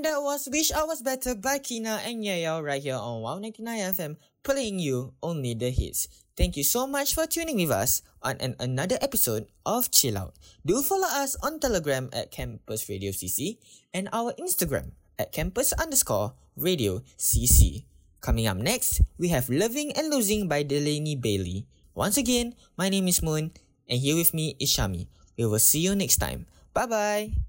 And that was Wish I Was Better by Kina and yaeow right here on WOW 99 FM, playing you only the hits. Thank you so much for tuning with us on an, another episode of Chill Out. Do follow us on Telegram at Campus Radio CC and our Instagram at campus underscore radio CC. Coming up next, we have Loving and Losing by Delaney Bailey. Once again, my name is Moon, and here with me is Shami. We will see you next time. Bye bye.